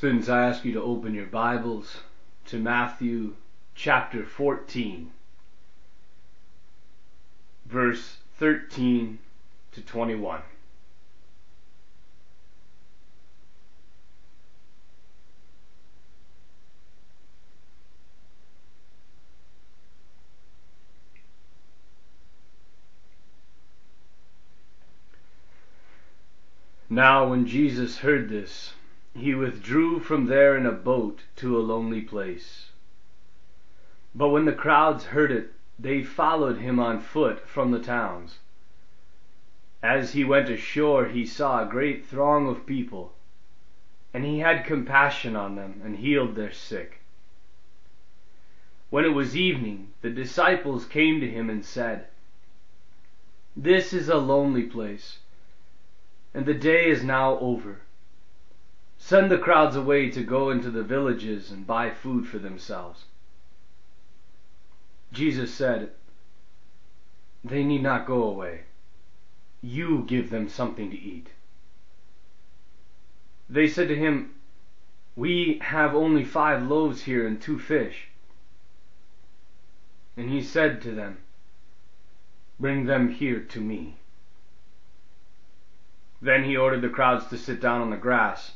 Students, I ask you to open your Bibles to Matthew chapter 14, verse 13 to 21. Now when Jesus heard this, he withdrew from there in a boat to a lonely place. But when the crowds heard it, they followed him on foot from the towns. As he went ashore he saw a great throng of people, and he had compassion on them and healed their sick. When it was evening, the disciples came to him and said, This is a lonely place and the day is now over. Send the crowds away to go into the villages and buy food for themselves. Jesus said, They need not go away. You give them something to eat. They said to him, We have only five loaves here and two fish. And he said to them, Bring them here to me. Then he ordered the crowds to sit down on the grass,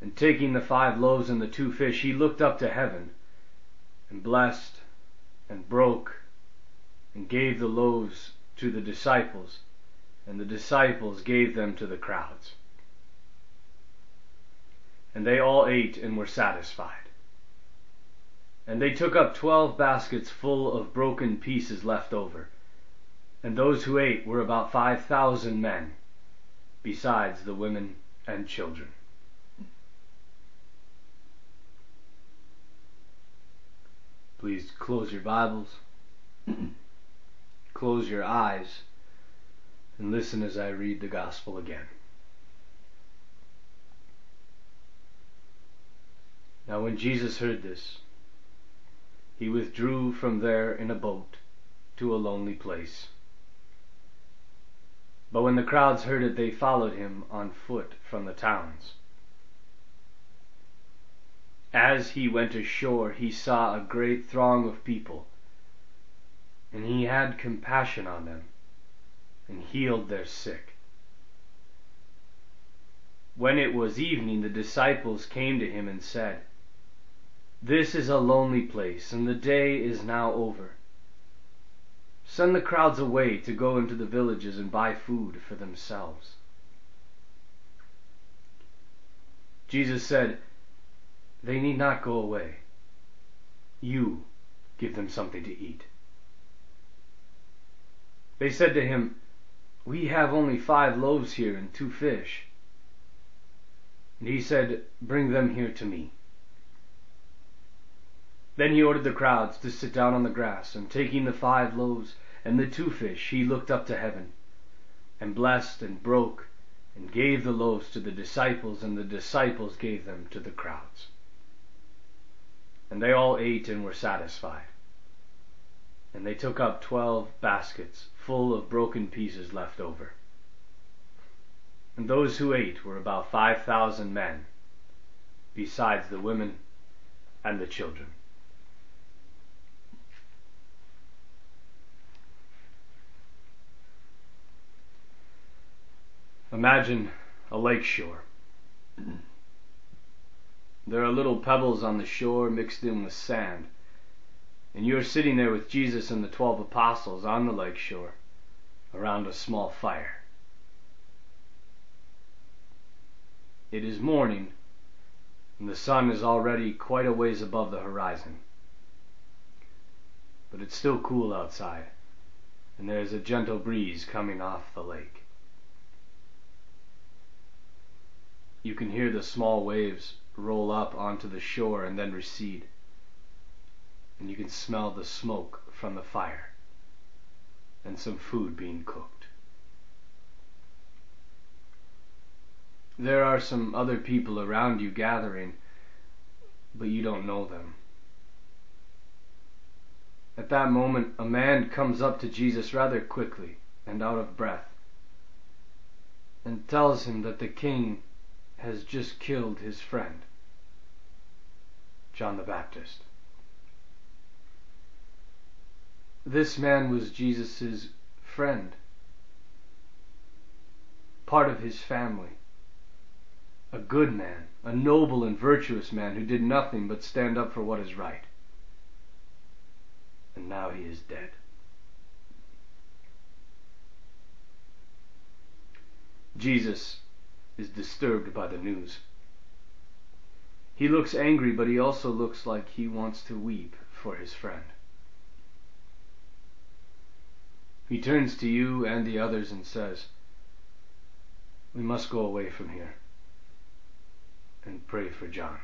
and taking the five loaves and the two fish, he looked up to heaven, and blessed, and broke, and gave the loaves to the disciples, and the disciples gave them to the crowds. And they all ate and were satisfied. And they took up twelve baskets full of broken pieces left over, and those who ate were about five thousand men besides the women and children. Please close your Bibles, close your eyes, and listen as I read the Gospel again. Now, when Jesus heard this, he withdrew from there in a boat to a lonely place but when the crowds heard it, they followed him on foot from the towns. As he went ashore, he saw a great throng of people, and he had compassion on them, and healed their sick. When it was evening, the disciples came to him and said, This is a lonely place, and the day is now over. Send the crowds away to go into the villages and buy food for themselves. Jesus said, They need not go away. You give them something to eat. They said to him, We have only five loaves here and two fish. And he said, Bring them here to me. Then he ordered the crowds to sit down on the grass, and taking the five loaves and the two fish, he looked up to heaven, and blessed and broke, and gave the loaves to the disciples, and the disciples gave them to the crowds. And they all ate and were satisfied. And they took up twelve baskets full of broken pieces left over. And those who ate were about five thousand men, besides the women and the children. Imagine a lake shore. There are little pebbles on the shore mixed in with sand. And you are sitting there with Jesus and the twelve apostles on the lake shore around a small fire. It is morning, and the sun is already quite a ways above the horizon. But it's still cool outside, and there is a gentle breeze coming off the lake. You can hear the small waves roll up onto the shore and then recede. And you can smell the smoke from the fire and some food being cooked. There are some other people around you gathering, but you don't know them. At that moment, a man comes up to Jesus rather quickly and out of breath and tells him that the king has just killed his friend. John the Baptist. This man was Jesus' friend, part of his family, a good man, a noble and virtuous man who did nothing but stand up for what is right. And now he is dead. Jesus is disturbed by the news. He looks angry, but he also looks like he wants to weep for his friend. He turns to you and the others and says, We must go away from here and pray for John.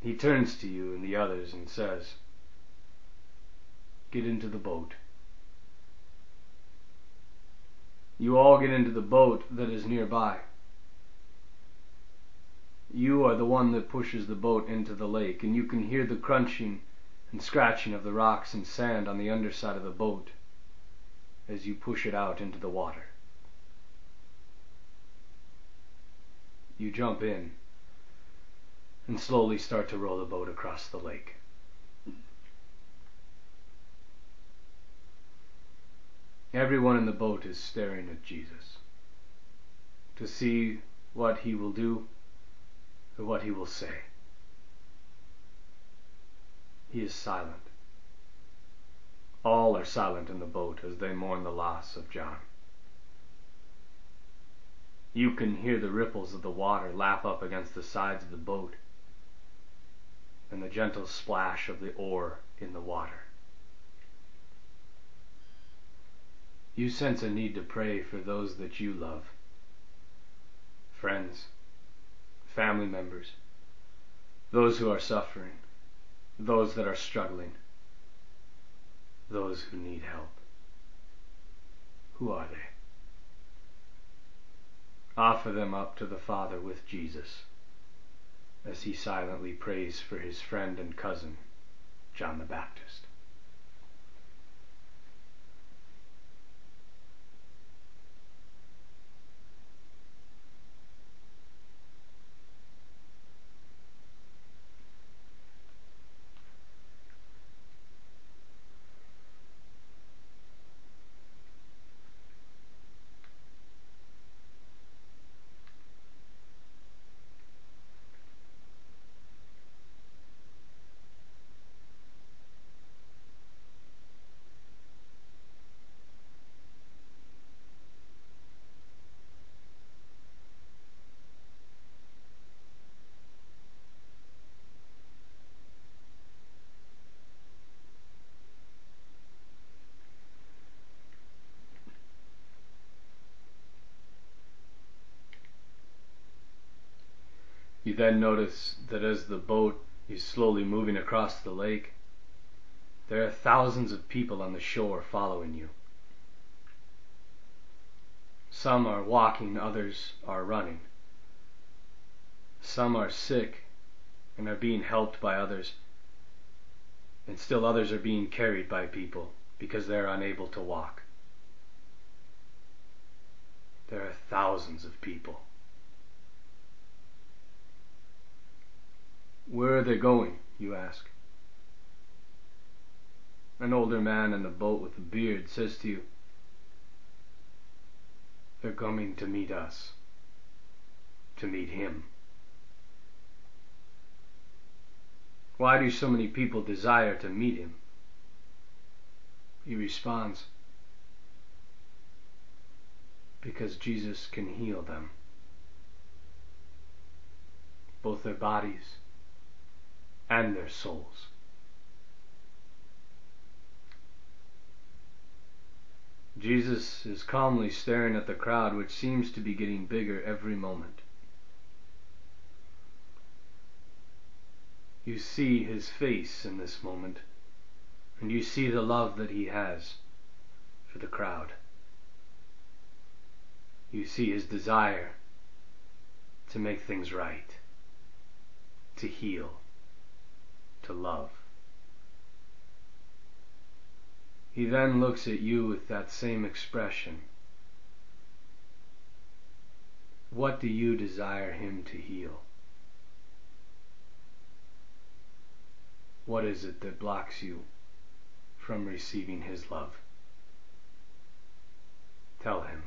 He turns to you and the others and says, Get into the boat. You all get into the boat that is nearby. You are the one that pushes the boat into the lake, and you can hear the crunching and scratching of the rocks and sand on the underside of the boat as you push it out into the water. You jump in and slowly start to row the boat across the lake. Everyone in the boat is staring at Jesus to see what he will do or what he will say. He is silent. All are silent in the boat as they mourn the loss of John. You can hear the ripples of the water lap up against the sides of the boat and the gentle splash of the oar in the water. You sense a need to pray for those that you love friends, family members, those who are suffering, those that are struggling, those who need help. Who are they? Offer them up to the Father with Jesus as he silently prays for his friend and cousin, John the Baptist. You then notice that as the boat is slowly moving across the lake, there are thousands of people on the shore following you. Some are walking, others are running. Some are sick and are being helped by others, and still others are being carried by people because they are unable to walk. There are thousands of people. Where are they going? you ask. An older man in the boat with a beard says to you, They're coming to meet us, to meet him. Why do so many people desire to meet him? He responds, Because Jesus can heal them, both their bodies and their souls. Jesus is calmly staring at the crowd, which seems to be getting bigger every moment. You see his face in this moment, and you see the love that he has for the crowd. You see his desire to make things right, to heal to love. He then looks at you with that same expression What do you desire Him to heal? What is it that blocks you from receiving His love? Tell Him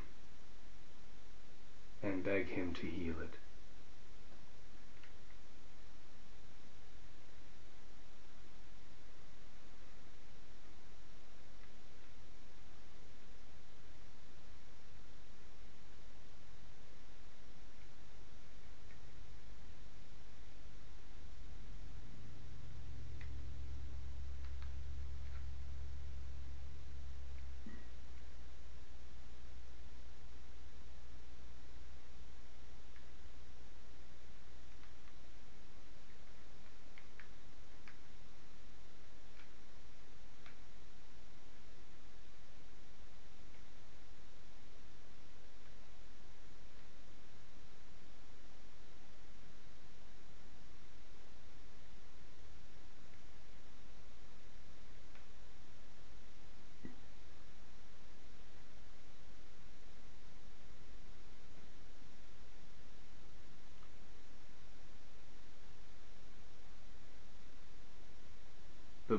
and beg Him to heal it.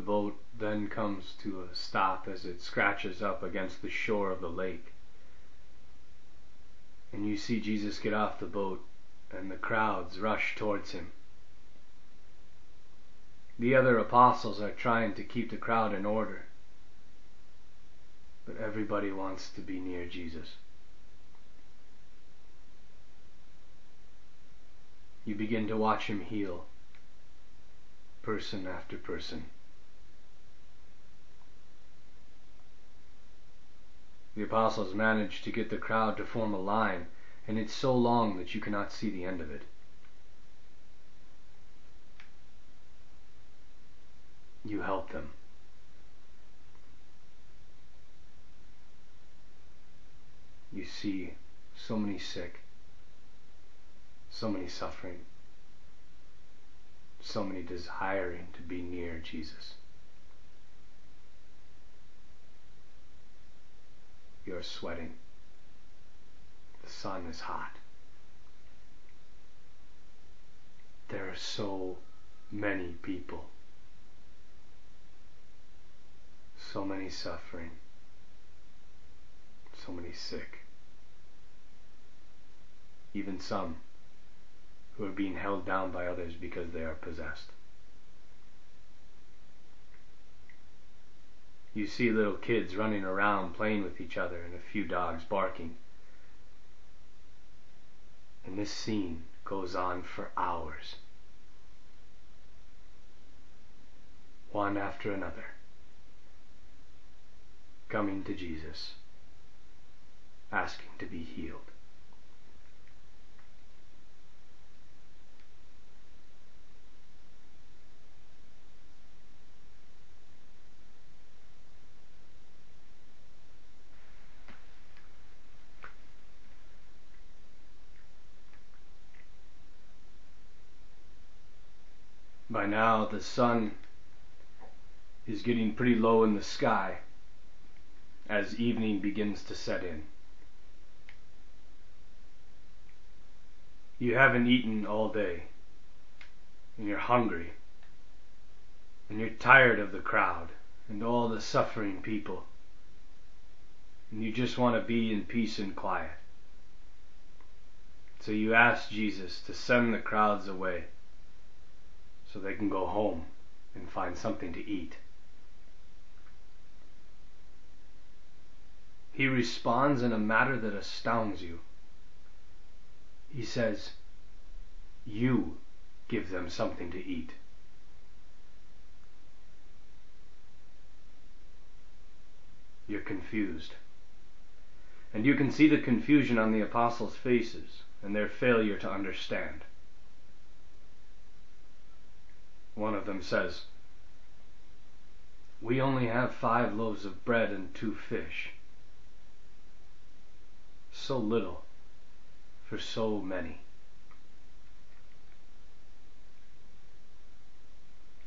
Boat then comes to a stop as it scratches up against the shore of the lake. And you see Jesus get off the boat, and the crowds rush towards him. The other apostles are trying to keep the crowd in order, but everybody wants to be near Jesus. You begin to watch him heal, person after person. The apostles manage to get the crowd to form a line, and it's so long that you cannot see the end of it. You help them. You see so many sick, so many suffering, so many desiring to be near Jesus. You're sweating. The sun is hot. There are so many people. So many suffering. So many sick. Even some who are being held down by others because they are possessed. You see little kids running around playing with each other and a few dogs barking. And this scene goes on for hours. One after another. Coming to Jesus, asking to be healed. By now the sun is getting pretty low in the sky as evening begins to set in. You haven't eaten all day, and you're hungry, and you're tired of the crowd and all the suffering people, and you just want to be in peace and quiet. So you ask Jesus to send the crowds away so they can go home and find something to eat. He responds in a manner that astounds you. He says, You give them something to eat. You're confused. And you can see the confusion on the apostles' faces and their failure to understand. One of them says, We only have five loaves of bread and two fish. So little for so many.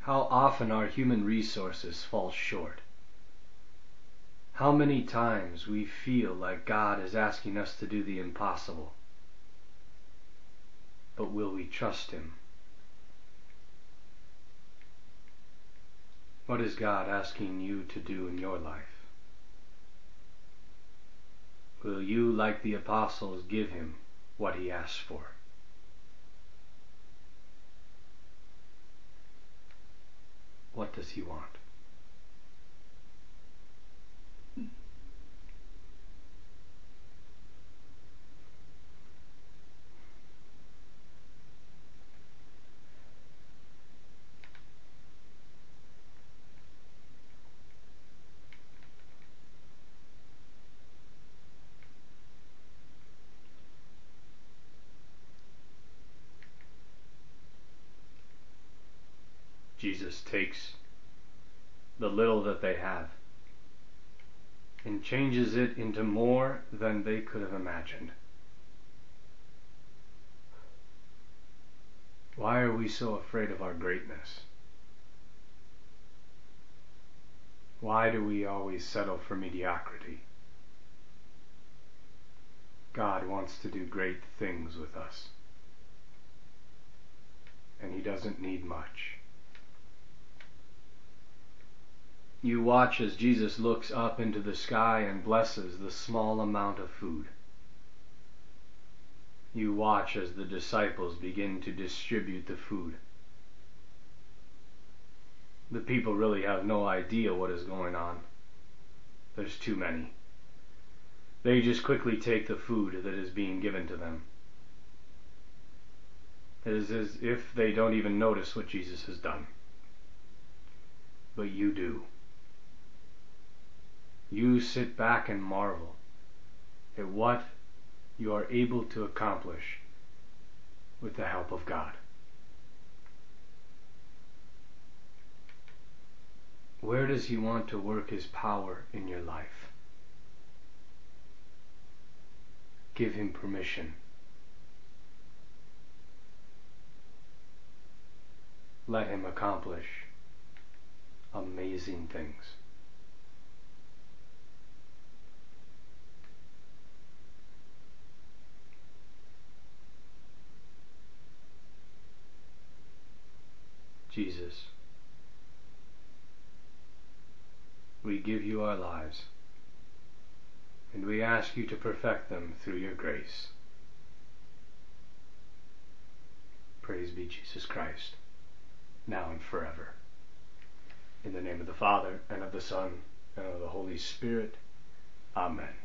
How often our human resources fall short. How many times we feel like God is asking us to do the impossible. but will we trust Him? What is God asking you to do in your life? Will you, like the apostles, give Him what He asks for? What does He want? Jesus takes the little that they have and changes it into more than they could have imagined. Why are we so afraid of our greatness? Why do we always settle for mediocrity? God wants to do great things with us, and He doesn't need much. You watch as Jesus looks up into the sky and blesses the small amount of food. You watch as the disciples begin to distribute the food. The people really have no idea what is going on. There's too many. They just quickly take the food that is being given to them. It is as if they don't even notice what Jesus has done. But you do. You sit back and marvel at what you are able to accomplish with the help of God. Where does He want to work His power in your life? Give Him permission. Let Him accomplish amazing things. Jesus, we give you our lives, and we ask you to perfect them through your grace. Praise be Jesus Christ, now and forever. In the name of the Father, and of the Son, and of the Holy Spirit. Amen.